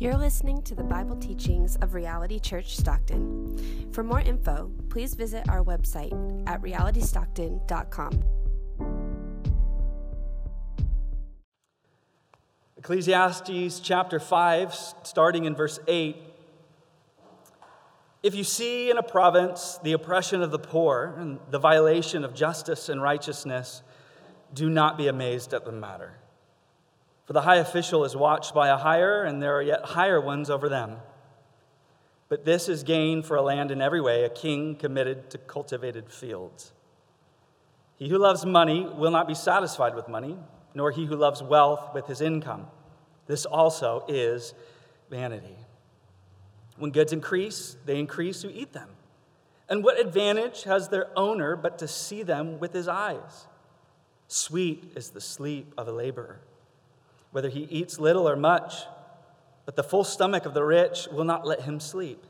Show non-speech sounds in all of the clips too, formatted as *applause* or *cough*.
You're listening to the Bible teachings of Reality Church Stockton. For more info, please visit our website at realitystockton.com. Ecclesiastes chapter 5, starting in verse 8. If you see in a province the oppression of the poor and the violation of justice and righteousness, do not be amazed at the matter. For the high official is watched by a higher, and there are yet higher ones over them. But this is gain for a land in every way, a king committed to cultivated fields. He who loves money will not be satisfied with money, nor he who loves wealth with his income. This also is vanity. When goods increase, they increase who eat them. And what advantage has their owner but to see them with his eyes? Sweet is the sleep of a laborer, whether he eats little or much, but the full stomach of the rich will not let him sleep.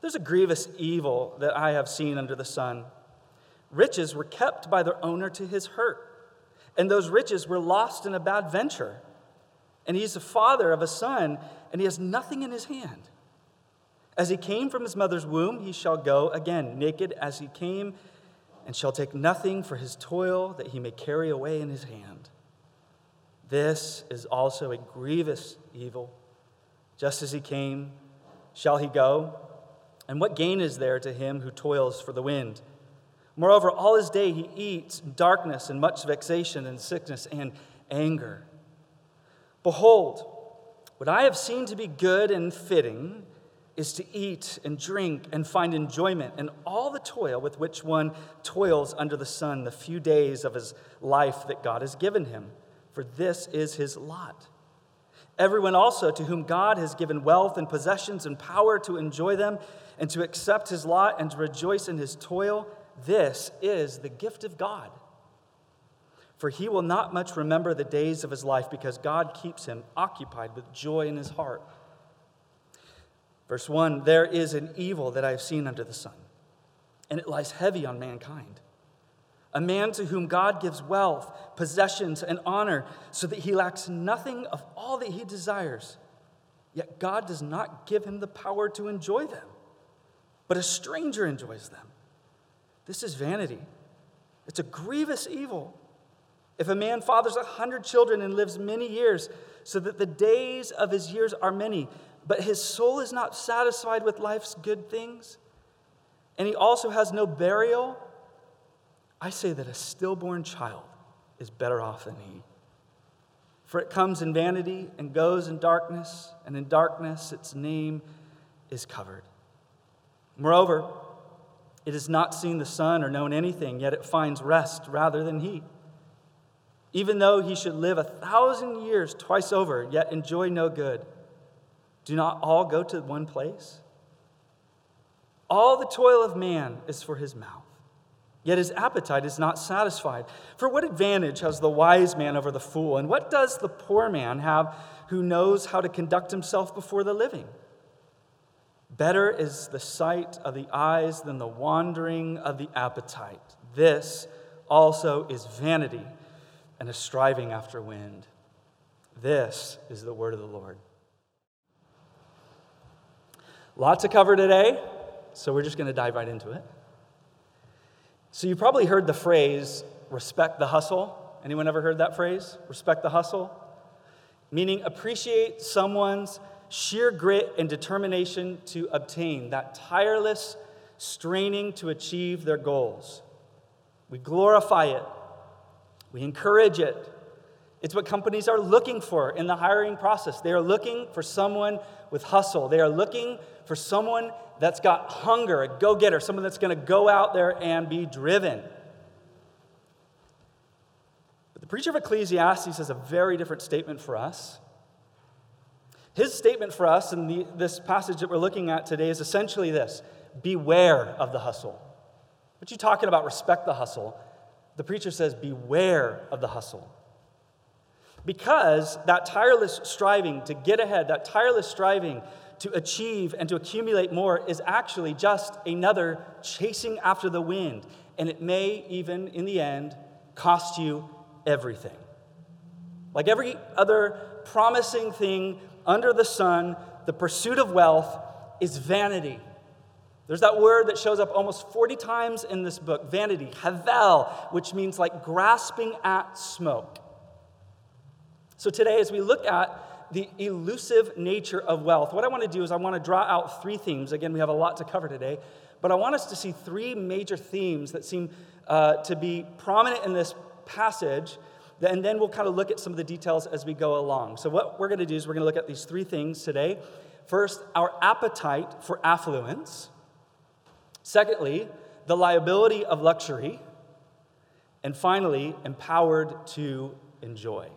There's a grievous evil that I have seen under the sun. Riches were kept by their owner to his hurt, and those riches were lost in a bad venture. And he's the father of a son, and he has nothing in his hand. As he came from his mother's womb, he shall go again, naked as he came, and shall take nothing for his toil that he may carry away in his hand. This is also a grievous evil. Just as he came, shall he go? And what gain is there to him who toils for the wind? Moreover, all his day he eats darkness and much vexation and sickness and anger. Behold, what I have seen to be good and fitting is to eat and drink and find enjoyment in all the toil with which one toils under the sun the few days of his life that God has given him, for this is his lot. Everyone also to whom God has given wealth and possessions and power to enjoy them and to accept his lot and to rejoice in his toil, this is the gift of God. For he will not much remember the days of his life because God keeps him occupied with joy in his heart. Verse 1 There is an evil that I have seen under the sun, and it lies heavy on mankind. A man to whom God gives wealth, possessions, and honor, so that he lacks nothing of all that he desires. Yet God does not give him the power to enjoy them, but a stranger enjoys them. This is vanity. It's a grievous evil. If a man fathers a hundred children and lives many years, so that the days of his years are many, but his soul is not satisfied with life's good things, and he also has no burial, I say that a stillborn child is better off than he. For it comes in vanity and goes in darkness, and in darkness its name is covered. Moreover, it has not seen the sun or known anything, yet it finds rest rather than he. Even though he should live a thousand years twice over, yet enjoy no good. Do not all go to one place? All the toil of man is for his mouth, yet his appetite is not satisfied. For what advantage has the wise man over the fool? And what does the poor man have who knows how to conduct himself before the living? Better is the sight of the eyes than the wandering of the appetite. This also is vanity and a striving after wind. This is the word of the Lord. Lot to cover today, so we're just going to dive right into it. So you probably heard the phrase respect the hustle. Anyone ever heard that phrase? Respect the hustle? Meaning appreciate someone's sheer grit and determination to obtain that tireless straining to achieve their goals. We glorify it. We encourage it. It's what companies are looking for in the hiring process. They are looking for someone with hustle. They are looking for someone that's got hunger, a go getter, someone that's going to go out there and be driven. But the preacher of Ecclesiastes has a very different statement for us. His statement for us in the, this passage that we're looking at today is essentially this Beware of the hustle. What you talking about? Respect the hustle. The preacher says, Beware of the hustle. Because that tireless striving to get ahead, that tireless striving to achieve and to accumulate more is actually just another chasing after the wind. And it may even, in the end, cost you everything. Like every other promising thing under the sun, the pursuit of wealth is vanity. There's that word that shows up almost 40 times in this book vanity, havel, which means like grasping at smoke. So today, as we look at the elusive nature of wealth, what I want to do is I want to draw out three themes. Again, we have a lot to cover today, but I want us to see three major themes that seem uh, to be prominent in this passage and then we'll kind of look at some of the details as we go along. So, what we're going to do is we're going to look at these three things today. First, our appetite for affluence. Secondly, the liability of luxury. And finally, empowered to enjoy.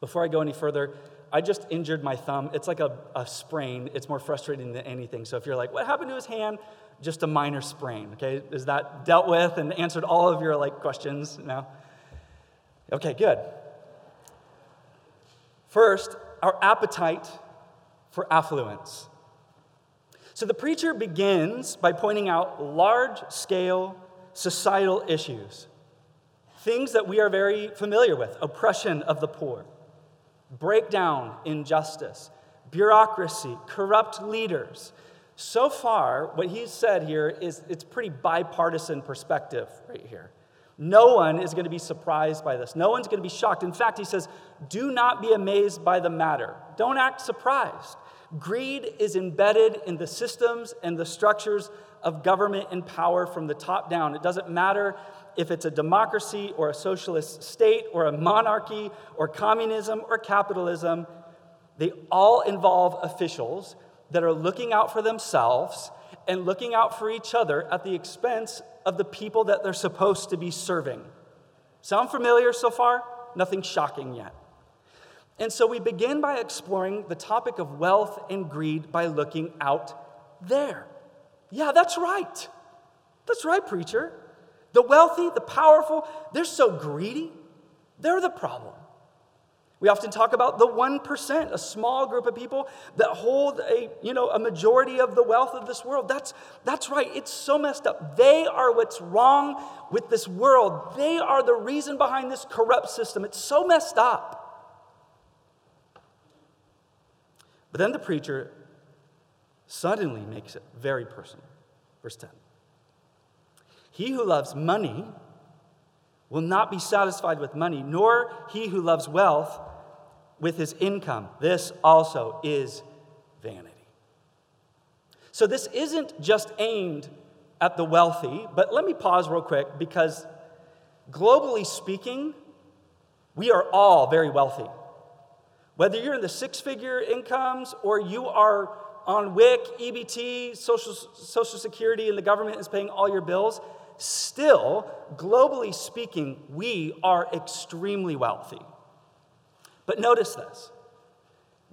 Before I go any further, I just injured my thumb. It's like a, a sprain. It's more frustrating than anything. So if you're like, what happened to his hand? Just a minor sprain, okay? Is that dealt with and answered all of your like questions now? Okay, good. First, our appetite for affluence. So the preacher begins by pointing out large scale societal issues, things that we are very familiar with oppression of the poor, breakdown down injustice, bureaucracy, corrupt leaders. So far, what he's said here is it's pretty bipartisan perspective right here. No one is going to be surprised by this. No one's going to be shocked. In fact, he says, do not be amazed by the matter. Don't act surprised. Greed is embedded in the systems and the structures of government and power from the top down. It doesn't matter if it's a democracy or a socialist state or a monarchy or communism or capitalism. They all involve officials that are looking out for themselves and looking out for each other at the expense of the people that they're supposed to be serving. Sound familiar so far? Nothing shocking yet. And so we begin by exploring the topic of wealth and greed by looking out there. Yeah, that's right. That's right, preacher. The wealthy, the powerful, they're so greedy. They're the problem. We often talk about the 1%, a small group of people that hold a, you know, a majority of the wealth of this world. That's, that's right. It's so messed up. They are what's wrong with this world. They are the reason behind this corrupt system. It's so messed up. But then the preacher suddenly makes it very personal. Verse 10. He who loves money will not be satisfied with money, nor he who loves wealth with his income. This also is vanity. So, this isn't just aimed at the wealthy, but let me pause real quick because globally speaking, we are all very wealthy. Whether you're in the six figure incomes or you are on WIC, EBT, Social, Social Security, and the government is paying all your bills, still, globally speaking, we are extremely wealthy. But notice this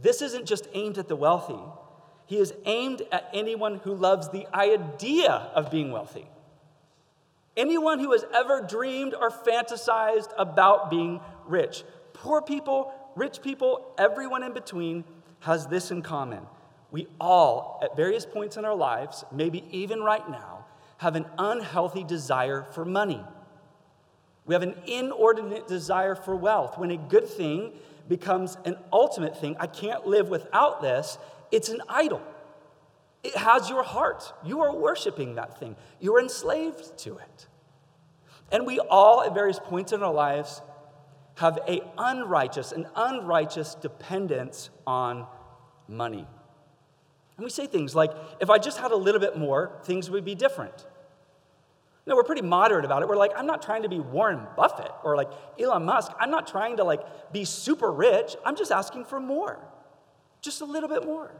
this isn't just aimed at the wealthy, he is aimed at anyone who loves the idea of being wealthy. Anyone who has ever dreamed or fantasized about being rich. Poor people, rich people, everyone in between has this in common. We all, at various points in our lives, maybe even right now, have an unhealthy desire for money. We have an inordinate desire for wealth when a good thing becomes an ultimate thing. I can't live without this. It's an idol. It has your heart. You are worshiping that thing, you're enslaved to it. And we all, at various points in our lives, have a unrighteous, an unrighteous dependence on money. And we say things like, if I just had a little bit more, things would be different. No, we're pretty moderate about it. We're like, I'm not trying to be Warren Buffett or like Elon Musk. I'm not trying to like be super rich. I'm just asking for more. Just a little bit more.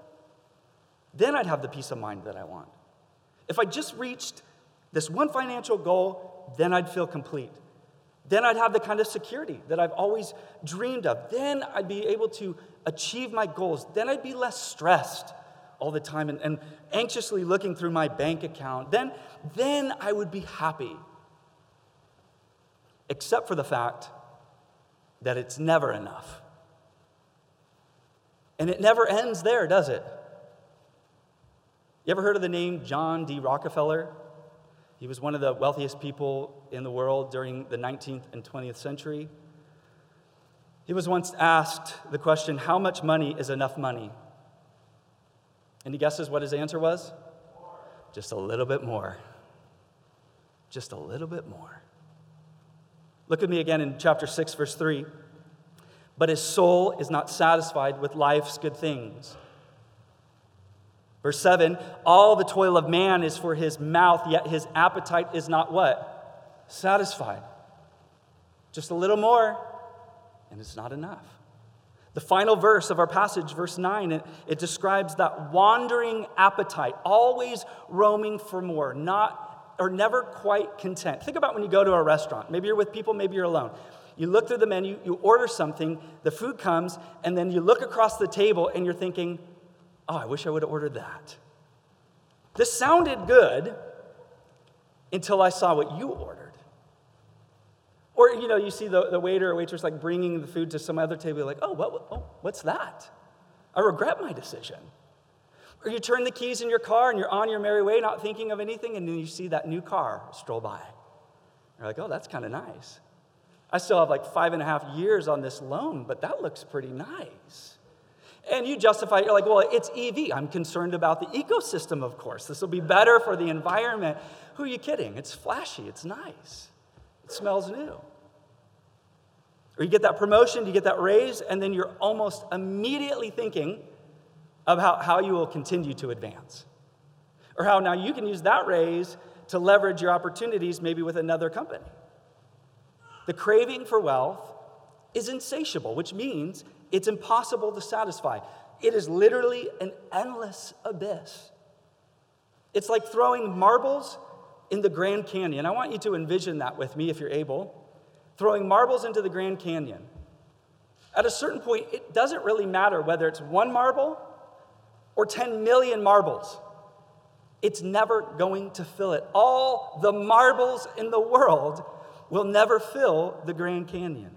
Then I'd have the peace of mind that I want. If I just reached this one financial goal, then I'd feel complete. Then I'd have the kind of security that I've always dreamed of. Then I'd be able to achieve my goals. Then I'd be less stressed all the time and, and anxiously looking through my bank account, then, then I would be happy. Except for the fact that it's never enough. And it never ends there, does it? You ever heard of the name John D. Rockefeller? He was one of the wealthiest people in the world during the 19th and 20th century. He was once asked the question, How much money is enough money? He guesses what his answer was? Just a little bit more. Just a little bit more. Look at me again in chapter 6, verse 3. But his soul is not satisfied with life's good things. Verse 7 All the toil of man is for his mouth, yet his appetite is not what? Satisfied. Just a little more, and it's not enough. The final verse of our passage, verse 9, it, it describes that wandering appetite, always roaming for more, not or never quite content. Think about when you go to a restaurant. Maybe you're with people, maybe you're alone. You look through the menu, you order something, the food comes, and then you look across the table and you're thinking, oh, I wish I would have ordered that. This sounded good until I saw what you ordered. Or, you know, you see the, the waiter or waitress like bringing the food to some other table, like, oh, what, oh, what's that? I regret my decision. Or you turn the keys in your car and you're on your merry way, not thinking of anything, and then you see that new car stroll by. You're like, oh, that's kind of nice. I still have like five and a half years on this loan, but that looks pretty nice. And you justify, you're like, well, it's EV. I'm concerned about the ecosystem, of course. This will be better for the environment. Who are you kidding? It's flashy, it's nice, it smells new. Or you get that promotion, you get that raise, and then you're almost immediately thinking about how you will continue to advance. Or how now you can use that raise to leverage your opportunities maybe with another company. The craving for wealth is insatiable, which means it's impossible to satisfy. It is literally an endless abyss. It's like throwing marbles in the Grand Canyon. I want you to envision that with me if you're able throwing marbles into the Grand Canyon. At a certain point, it doesn't really matter whether it's one marble or 10 million marbles. It's never going to fill it. All the marbles in the world will never fill the Grand Canyon.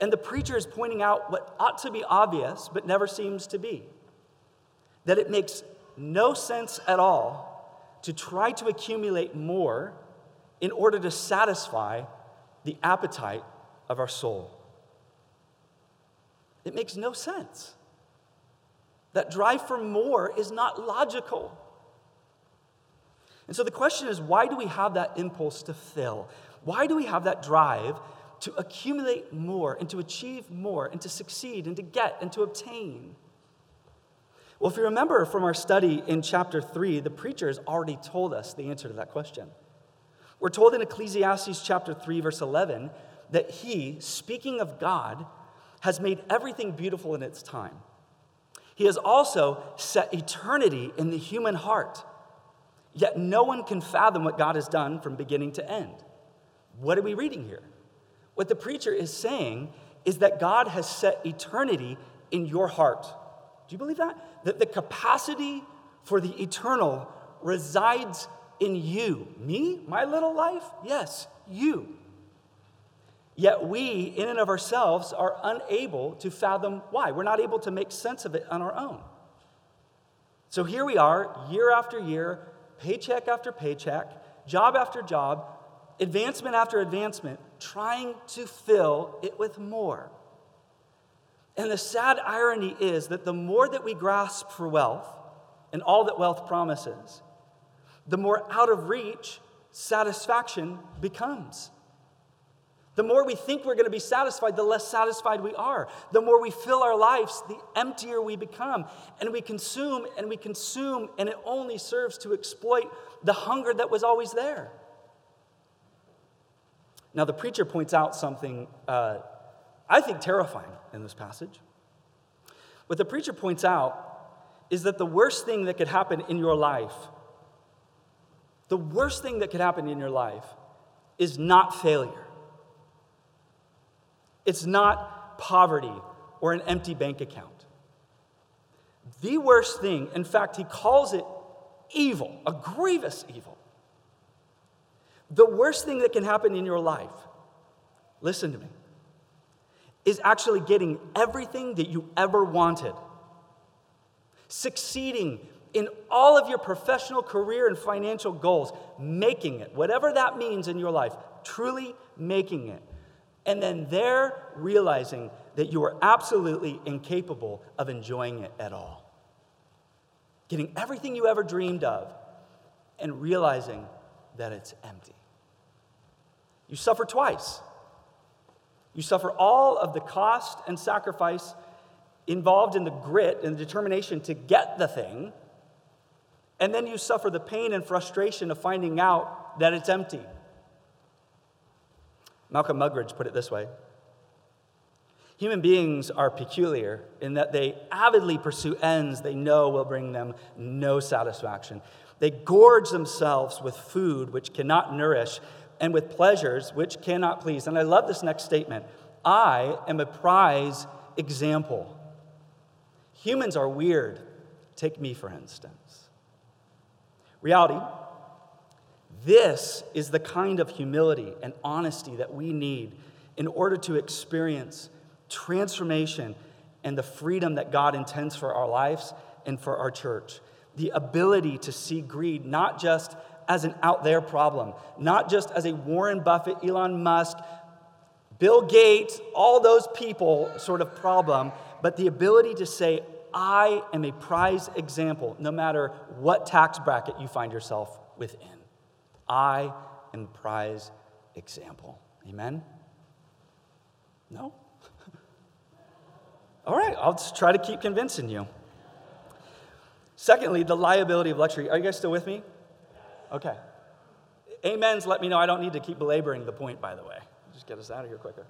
And the preacher is pointing out what ought to be obvious, but never seems to be that it makes no sense at all to try to accumulate more in order to satisfy the appetite of our soul. It makes no sense. That drive for more is not logical. And so the question is why do we have that impulse to fill? Why do we have that drive to accumulate more and to achieve more and to succeed and to get and to obtain? Well, if you remember from our study in chapter 3, the preacher has already told us the answer to that question. We're told in Ecclesiastes chapter 3, verse 11, that he, speaking of God, has made everything beautiful in its time. He has also set eternity in the human heart. Yet no one can fathom what God has done from beginning to end. What are we reading here? What the preacher is saying is that God has set eternity in your heart. Do you believe that? That the capacity for the eternal resides in you. Me? My little life? Yes, you. Yet we, in and of ourselves, are unable to fathom why. We're not able to make sense of it on our own. So here we are, year after year, paycheck after paycheck, job after job, advancement after advancement, trying to fill it with more. And the sad irony is that the more that we grasp for wealth and all that wealth promises, the more out of reach satisfaction becomes. The more we think we're going to be satisfied, the less satisfied we are. The more we fill our lives, the emptier we become. And we consume and we consume, and it only serves to exploit the hunger that was always there. Now, the preacher points out something uh, I think terrifying in this passage. What the preacher points out is that the worst thing that could happen in your life the worst thing that could happen in your life is not failure. It's not poverty or an empty bank account. The worst thing, in fact, he calls it evil, a grievous evil. The worst thing that can happen in your life, listen to me, is actually getting everything that you ever wanted, succeeding in all of your professional career and financial goals, making it, whatever that means in your life, truly making it. And then they're realizing that you are absolutely incapable of enjoying it at all. Getting everything you ever dreamed of and realizing that it's empty. You suffer twice. You suffer all of the cost and sacrifice involved in the grit and the determination to get the thing, and then you suffer the pain and frustration of finding out that it's empty. Malcolm Muggeridge put it this way Human beings are peculiar in that they avidly pursue ends they know will bring them no satisfaction. They gorge themselves with food which cannot nourish and with pleasures which cannot please. And I love this next statement I am a prize example. Humans are weird. Take me, for instance. Reality this is the kind of humility and honesty that we need in order to experience transformation and the freedom that God intends for our lives and for our church. The ability to see greed not just as an out there problem, not just as a Warren Buffett, Elon Musk, Bill Gates, all those people sort of problem, but the ability to say, I am a prize example, no matter what tax bracket you find yourself within. I am a prize example. Amen? No? *laughs* All right, I'll just try to keep convincing you. Secondly, the liability of luxury. Are you guys still with me? Okay. Amens let me know I don't need to keep belaboring the point, by the way. Just get us out of here quicker.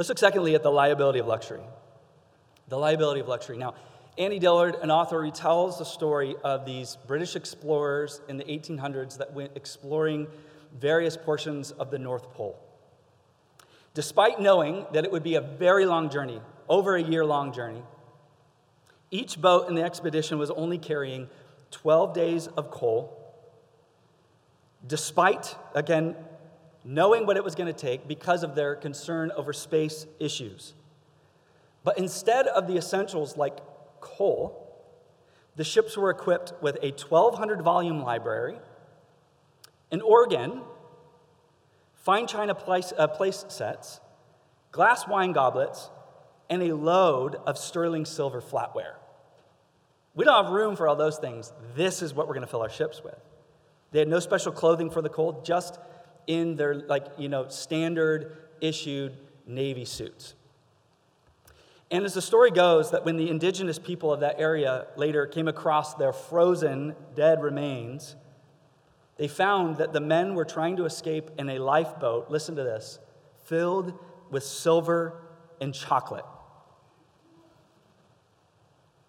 Let's look secondly at the liability of luxury. The liability of luxury. Now, Annie Dillard, an author, retells the story of these British explorers in the 1800s that went exploring various portions of the North Pole. Despite knowing that it would be a very long journey, over a year long journey, each boat in the expedition was only carrying 12 days of coal. Despite, again, knowing what it was going to take because of their concern over space issues. But instead of the essentials like coal, the ships were equipped with a 1,200 volume library, an organ, fine china place, uh, place sets, glass wine goblets, and a load of sterling silver flatware. We don't have room for all those things. This is what we're going to fill our ships with. They had no special clothing for the cold, just in their like you know standard issued navy suits. And as the story goes, that when the indigenous people of that area later came across their frozen, dead remains, they found that the men were trying to escape in a lifeboat, listen to this, filled with silver and chocolate.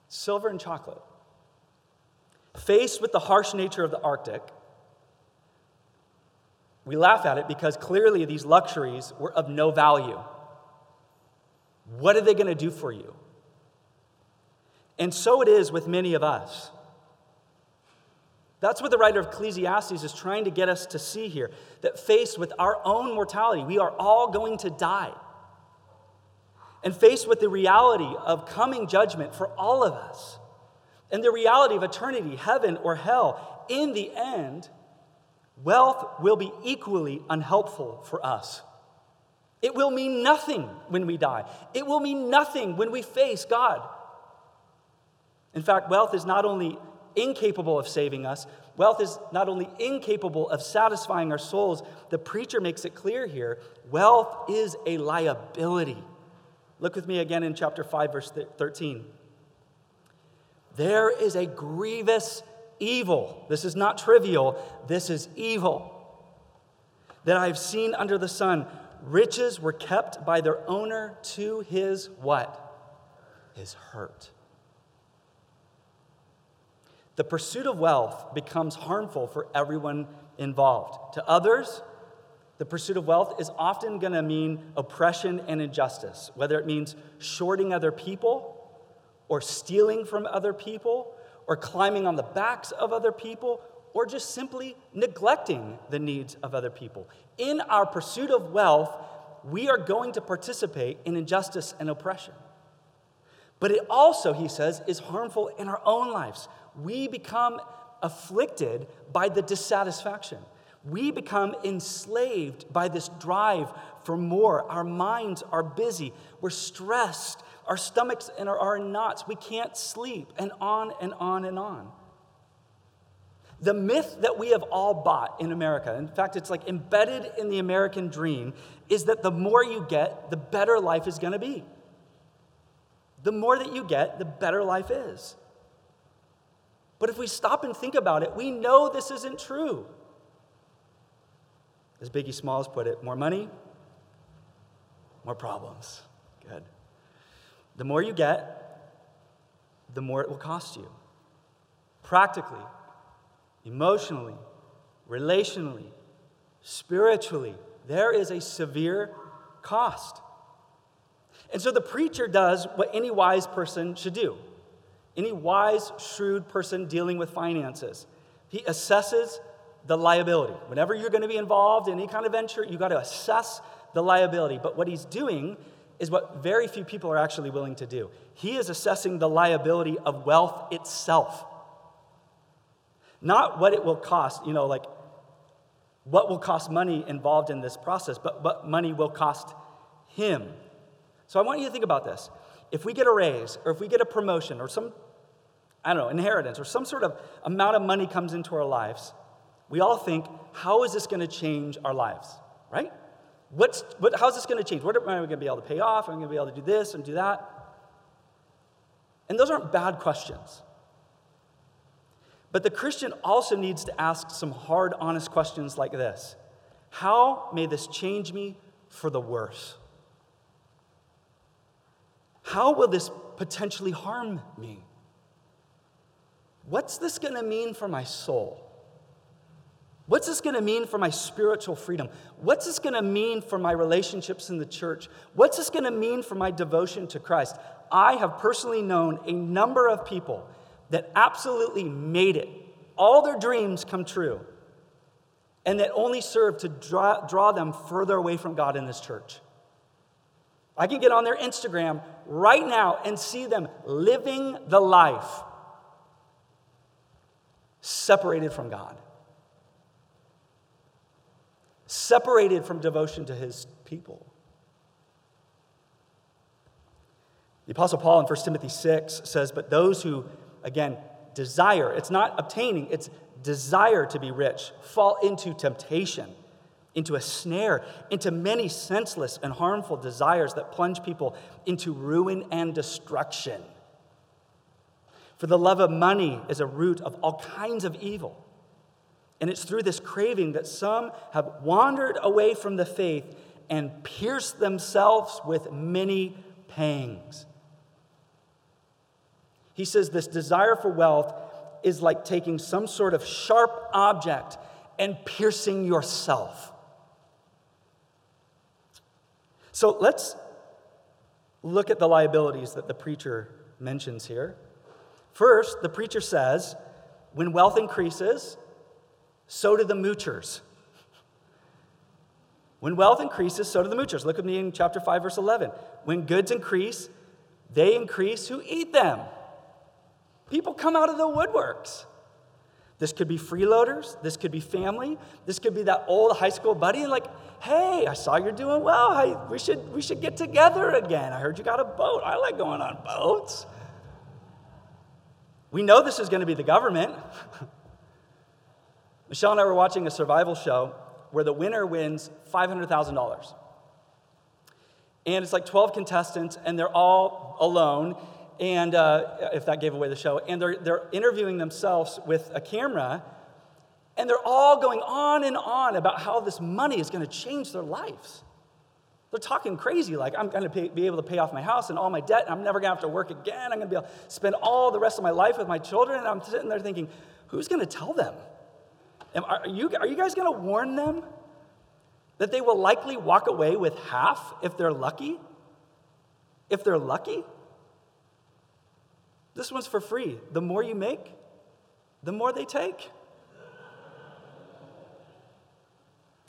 Silver and chocolate. Faced with the harsh nature of the Arctic, we laugh at it because clearly these luxuries were of no value. What are they going to do for you? And so it is with many of us. That's what the writer of Ecclesiastes is trying to get us to see here that faced with our own mortality, we are all going to die. And faced with the reality of coming judgment for all of us, and the reality of eternity, heaven or hell, in the end, wealth will be equally unhelpful for us. It will mean nothing when we die. It will mean nothing when we face God. In fact, wealth is not only incapable of saving us, wealth is not only incapable of satisfying our souls, the preacher makes it clear here wealth is a liability. Look with me again in chapter 5, verse 13. There is a grievous evil. This is not trivial, this is evil that I have seen under the sun riches were kept by their owner to his what? His hurt. The pursuit of wealth becomes harmful for everyone involved. To others, the pursuit of wealth is often going to mean oppression and injustice, whether it means shorting other people, or stealing from other people, or climbing on the backs of other people, or just simply neglecting the needs of other people. In our pursuit of wealth, we are going to participate in injustice and oppression. But it also, he says, is harmful in our own lives. We become afflicted by the dissatisfaction. We become enslaved by this drive for more. Our minds are busy. We're stressed. Our stomachs are in knots. We can't sleep, and on and on and on. The myth that we have all bought in America, in fact, it's like embedded in the American dream, is that the more you get, the better life is going to be. The more that you get, the better life is. But if we stop and think about it, we know this isn't true. As Biggie Smalls put it, more money, more problems. Good. The more you get, the more it will cost you. Practically, emotionally, relationally, spiritually, there is a severe cost. And so the preacher does what any wise person should do. Any wise, shrewd person dealing with finances. He assesses the liability. Whenever you're going to be involved in any kind of venture, you've got to assess the liability. But what he's doing is what very few people are actually willing to do. He is assessing the liability of wealth itself. Not what it will cost, you know, like what will cost money involved in this process, but what money will cost him. So I want you to think about this. If we get a raise, or if we get a promotion, or some, I don't know, inheritance, or some sort of amount of money comes into our lives, we all think, how is this going to change our lives, right? What's, what, how's this going to change? What am I going to be able to pay off? Am I going to be able to do this and do that? And those aren't bad questions. But the Christian also needs to ask some hard, honest questions like this How may this change me for the worse? How will this potentially harm me? What's this going to mean for my soul? What's this going to mean for my spiritual freedom? What's this going to mean for my relationships in the church? What's this going to mean for my devotion to Christ? I have personally known a number of people that absolutely made it, all their dreams come true, and that only serve to draw, draw them further away from God in this church. I can get on their Instagram right now and see them living the life separated from God separated from devotion to his people. The Apostle Paul in 1 Timothy 6 says, But those who, again, desire, it's not obtaining, it's desire to be rich, fall into temptation, into a snare, into many senseless and harmful desires that plunge people into ruin and destruction. For the love of money is a root of all kinds of evil. And it's through this craving that some have wandered away from the faith and pierced themselves with many pangs. He says this desire for wealth is like taking some sort of sharp object and piercing yourself. So let's look at the liabilities that the preacher mentions here. First, the preacher says, when wealth increases, so do the moochers. When wealth increases, so do the moochers. Look at me in chapter 5, verse 11. When goods increase, they increase who eat them. People come out of the woodworks. This could be freeloaders. This could be family. This could be that old high school buddy, like, hey, I saw you're doing well. Hey, we, should, we should get together again. I heard you got a boat. I like going on boats. We know this is going to be the government. *laughs* Michelle and I were watching a survival show where the winner wins $500,000. And it's like 12 contestants, and they're all alone. And uh, if that gave away the show, and they're, they're interviewing themselves with a camera, and they're all going on and on about how this money is going to change their lives. They're talking crazy, like, I'm going to be able to pay off my house and all my debt, and I'm never going to have to work again. I'm going to be able to spend all the rest of my life with my children. And I'm sitting there thinking, who's going to tell them? Are you, are you guys going to warn them that they will likely walk away with half if they're lucky? If they're lucky? This one's for free. The more you make, the more they take.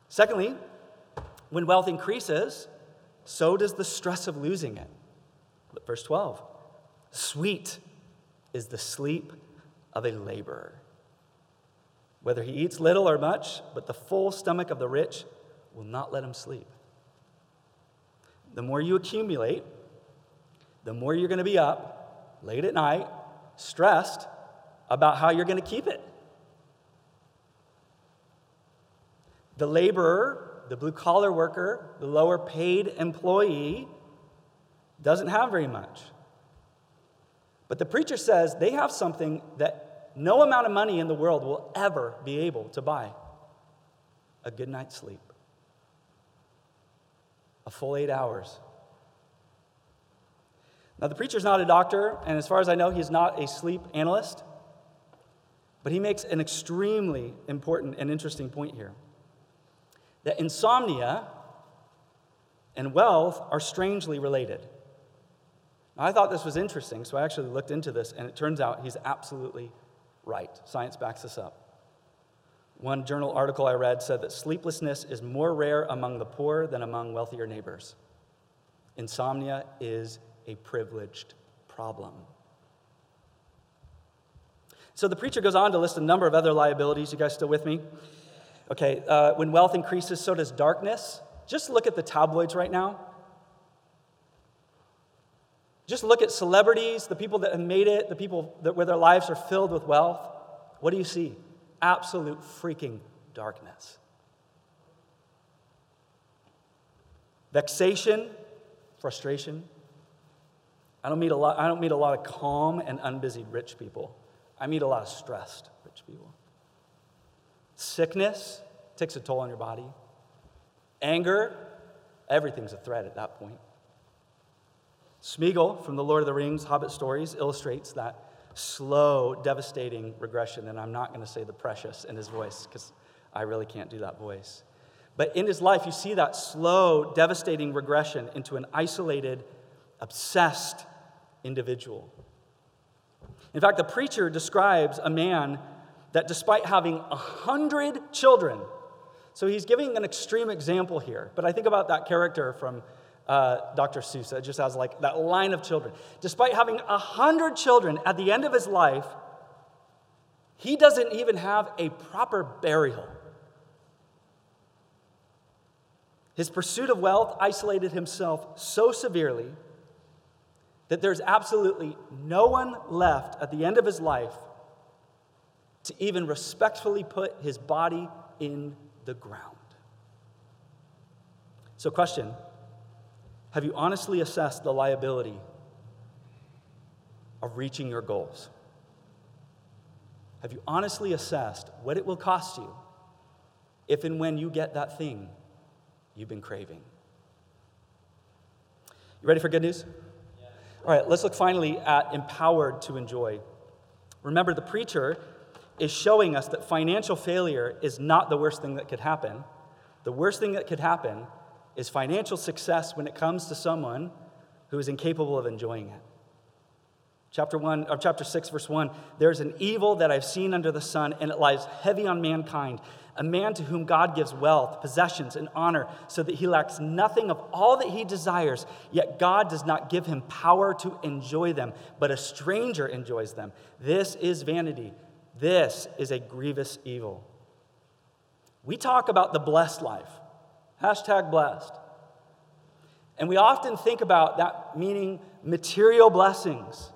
Secondly, when wealth increases, so does the stress of losing it. Verse 12 Sweet is the sleep of a laborer. Whether he eats little or much, but the full stomach of the rich will not let him sleep. The more you accumulate, the more you're going to be up late at night, stressed about how you're going to keep it. The laborer, the blue collar worker, the lower paid employee doesn't have very much. But the preacher says they have something that no amount of money in the world will ever be able to buy a good night's sleep, a full eight hours. Now, the preacher's not a doctor, and as far as I know, he's not a sleep analyst, but he makes an extremely important and interesting point here that insomnia and wealth are strangely related. Now, I thought this was interesting, so I actually looked into this, and it turns out he's absolutely right. Science backs this up. One journal article I read said that sleeplessness is more rare among the poor than among wealthier neighbors. Insomnia is a privileged problem. So the preacher goes on to list a number of other liabilities. You guys still with me? Okay, uh, when wealth increases, so does darkness. Just look at the tabloids right now. Just look at celebrities, the people that have made it, the people that, where their lives are filled with wealth. What do you see? Absolute freaking darkness. Vexation, frustration. I don't meet a lot, I don't meet a lot of calm and unbusy rich people. I meet a lot of stressed rich people. Sickness takes a toll on your body. Anger, everything's a threat at that point. Smeagol from the Lord of the Rings Hobbit stories illustrates that slow, devastating regression. And I'm not going to say the precious in his voice because I really can't do that voice. But in his life, you see that slow, devastating regression into an isolated, obsessed individual. In fact, the preacher describes a man that despite having a hundred children, so he's giving an extreme example here, but I think about that character from uh, Dr. Sousa, just has like that line of children. Despite having a hundred children at the end of his life, he doesn't even have a proper burial. His pursuit of wealth isolated himself so severely that there's absolutely no one left at the end of his life to even respectfully put his body in the ground. So, question have you honestly assessed the liability of reaching your goals? Have you honestly assessed what it will cost you if and when you get that thing you've been craving? You ready for good news? Yeah. All right, let's look finally at empowered to enjoy. Remember, the preacher is showing us that financial failure is not the worst thing that could happen. The worst thing that could happen is financial success when it comes to someone who is incapable of enjoying it. Chapter 1 or chapter 6 verse 1 there's an evil that I've seen under the sun and it lies heavy on mankind. A man to whom God gives wealth possessions and honor so that he lacks nothing of all that he desires yet God does not give him power to enjoy them but a stranger enjoys them. This is vanity. This is a grievous evil. We talk about the blessed life Hashtag blessed. And we often think about that meaning material blessings.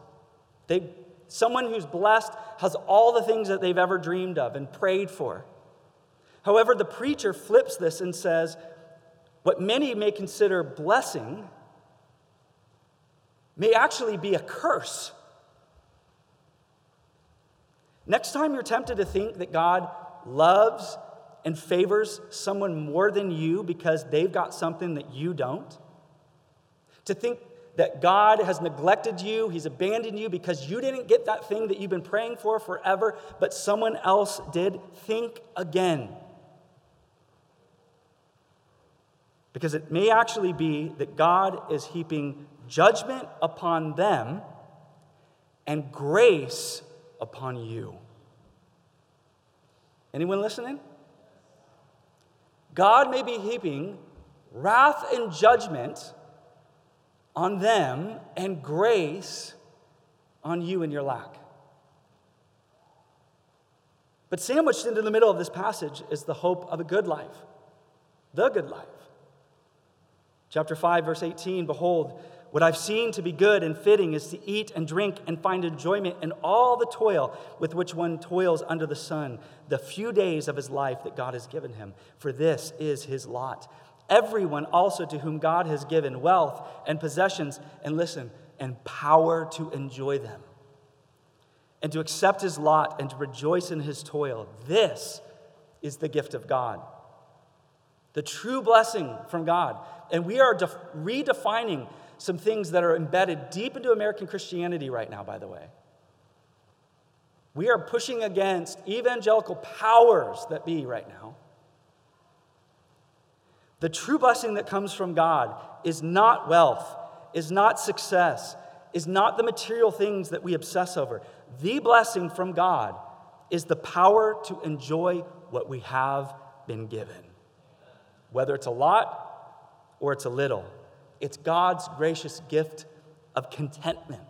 They, someone who's blessed has all the things that they've ever dreamed of and prayed for. However, the preacher flips this and says, what many may consider blessing may actually be a curse. Next time you're tempted to think that God loves and favors someone more than you because they've got something that you don't? To think that God has neglected you, He's abandoned you because you didn't get that thing that you've been praying for forever, but someone else did? Think again. Because it may actually be that God is heaping judgment upon them and grace upon you. Anyone listening? God may be heaping wrath and judgment on them and grace on you and your lack. But sandwiched into the middle of this passage is the hope of a good life, the good life. Chapter 5, verse 18 Behold, what I've seen to be good and fitting is to eat and drink and find enjoyment in all the toil with which one toils under the sun, the few days of his life that God has given him. For this is his lot. Everyone also to whom God has given wealth and possessions, and listen, and power to enjoy them, and to accept his lot and to rejoice in his toil. This is the gift of God. The true blessing from God. And we are def- redefining some things that are embedded deep into American Christianity right now, by the way. We are pushing against evangelical powers that be right now. The true blessing that comes from God is not wealth, is not success, is not the material things that we obsess over. The blessing from God is the power to enjoy what we have been given. Whether it's a lot or it's a little, it's God's gracious gift of contentment.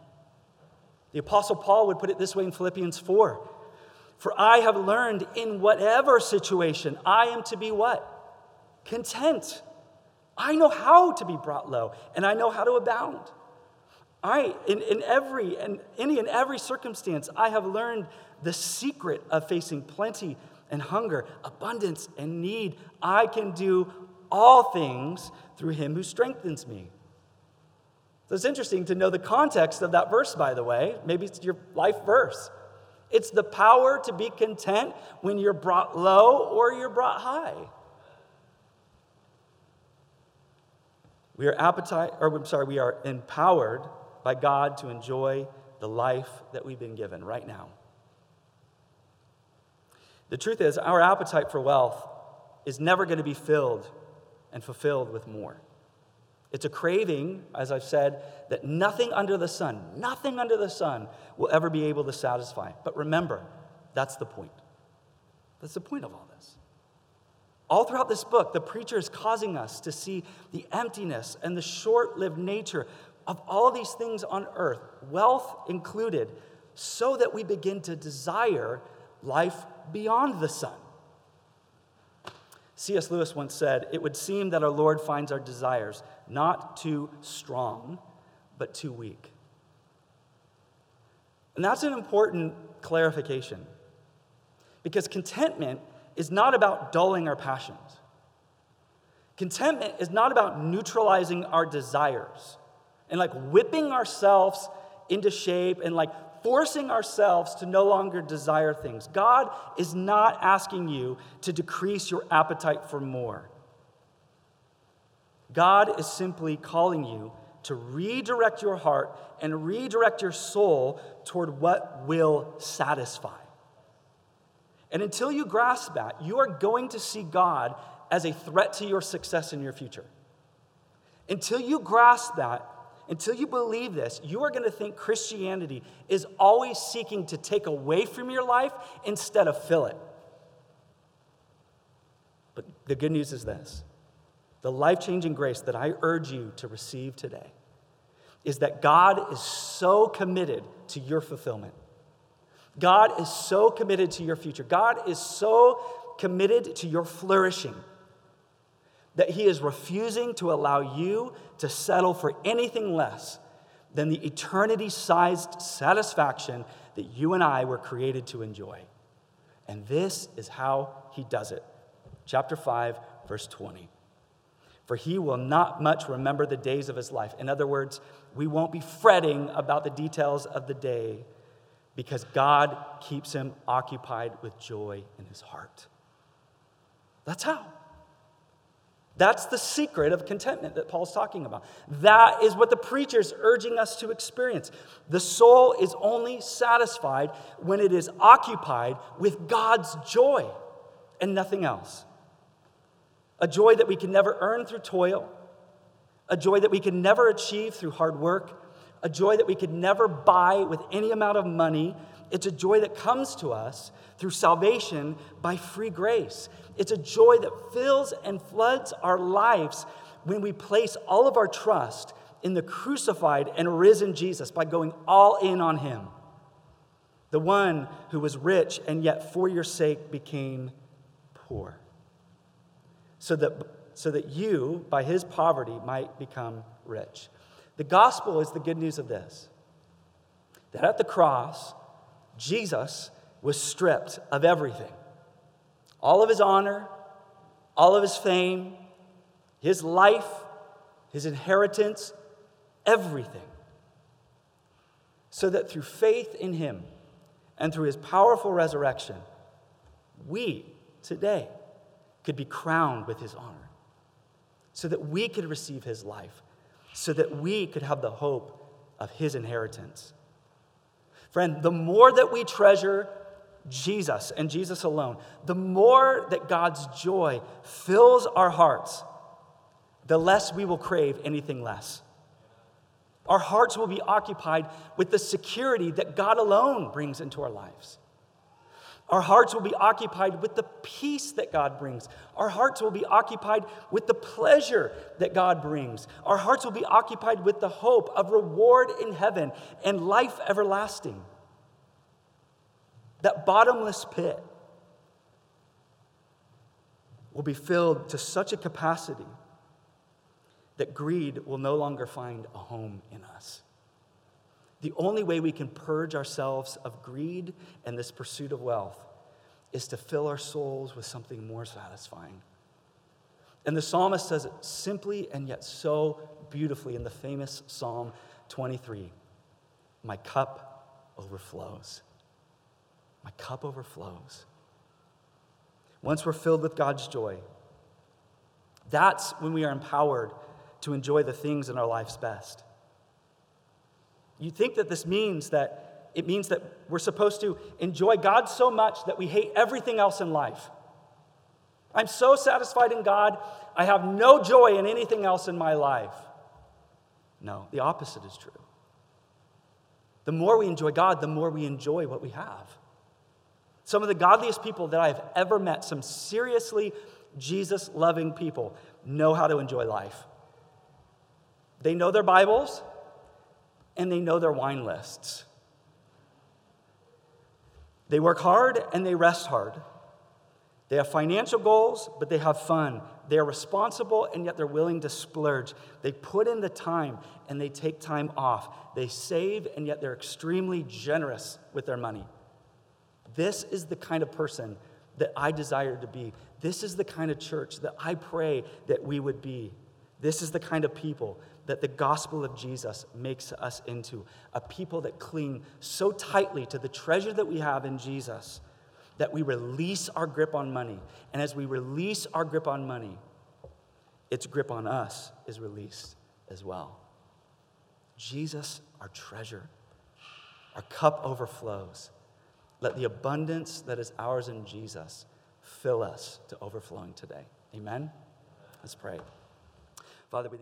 The Apostle Paul would put it this way in Philippians 4 For I have learned in whatever situation I am to be what? Content. I know how to be brought low, and I know how to abound. I, in, in every and any and every circumstance, I have learned the secret of facing plenty and hunger, abundance and need. I can do all things through him who strengthens me. So it's interesting to know the context of that verse, by the way. Maybe it's your life verse. It's the power to be content when you're brought low or you're brought high. We are appetite, or I'm sorry, we are empowered by God to enjoy the life that we've been given right now. The truth is, our appetite for wealth is never going to be filled and fulfilled with more. It's a craving, as I've said, that nothing under the sun, nothing under the sun will ever be able to satisfy. But remember, that's the point. That's the point of all this. All throughout this book, the preacher is causing us to see the emptiness and the short lived nature of all these things on earth, wealth included, so that we begin to desire life beyond the sun. C.S. Lewis once said, It would seem that our Lord finds our desires not too strong, but too weak. And that's an important clarification because contentment is not about dulling our passions. Contentment is not about neutralizing our desires and like whipping ourselves into shape and like forcing ourselves to no longer desire things. God is not asking you to decrease your appetite for more. God is simply calling you to redirect your heart and redirect your soul toward what will satisfy. And until you grasp that, you are going to see God as a threat to your success in your future. Until you grasp that, until you believe this, you are going to think Christianity is always seeking to take away from your life instead of fill it. But the good news is this the life changing grace that I urge you to receive today is that God is so committed to your fulfillment. God is so committed to your future. God is so committed to your flourishing that he is refusing to allow you to settle for anything less than the eternity sized satisfaction that you and I were created to enjoy. And this is how he does it. Chapter 5, verse 20. For he will not much remember the days of his life. In other words, we won't be fretting about the details of the day because God keeps him occupied with joy in his heart. That's how. That's the secret of contentment that Paul's talking about. That is what the preacher's urging us to experience. The soul is only satisfied when it is occupied with God's joy and nothing else. A joy that we can never earn through toil, a joy that we can never achieve through hard work, a joy that we could never buy with any amount of money. It's a joy that comes to us through salvation by free grace. It's a joy that fills and floods our lives when we place all of our trust in the crucified and risen Jesus by going all in on Him. the one who was rich and yet for your sake became poor, so that, so that you, by his poverty, might become rich. The gospel is the good news of this that at the cross, Jesus was stripped of everything all of his honor, all of his fame, his life, his inheritance, everything. So that through faith in him and through his powerful resurrection, we today could be crowned with his honor. So that we could receive his life. So that we could have the hope of his inheritance. Friend, the more that we treasure Jesus and Jesus alone, the more that God's joy fills our hearts, the less we will crave anything less. Our hearts will be occupied with the security that God alone brings into our lives. Our hearts will be occupied with the peace that God brings. Our hearts will be occupied with the pleasure that God brings. Our hearts will be occupied with the hope of reward in heaven and life everlasting that bottomless pit will be filled to such a capacity that greed will no longer find a home in us. The only way we can purge ourselves of greed and this pursuit of wealth is to fill our souls with something more satisfying. And the psalmist says it simply and yet so beautifully in the famous Psalm 23 My cup overflows. My cup overflows. Once we're filled with God's joy, that's when we are empowered to enjoy the things in our life's best. You think that this means that it means that we're supposed to enjoy God so much that we hate everything else in life. I'm so satisfied in God, I have no joy in anything else in my life. No, the opposite is true. The more we enjoy God, the more we enjoy what we have. Some of the godliest people that I've ever met, some seriously Jesus loving people, know how to enjoy life. They know their Bibles and they know their wine lists. They work hard and they rest hard. They have financial goals, but they have fun. They're responsible and yet they're willing to splurge. They put in the time and they take time off. They save and yet they're extremely generous with their money. This is the kind of person that I desire to be. This is the kind of church that I pray that we would be. This is the kind of people that the gospel of Jesus makes us into a people that cling so tightly to the treasure that we have in Jesus that we release our grip on money. And as we release our grip on money, its grip on us is released as well. Jesus, our treasure, our cup overflows. Let the abundance that is ours in Jesus fill us to overflowing today. Amen? Let's pray. Father, we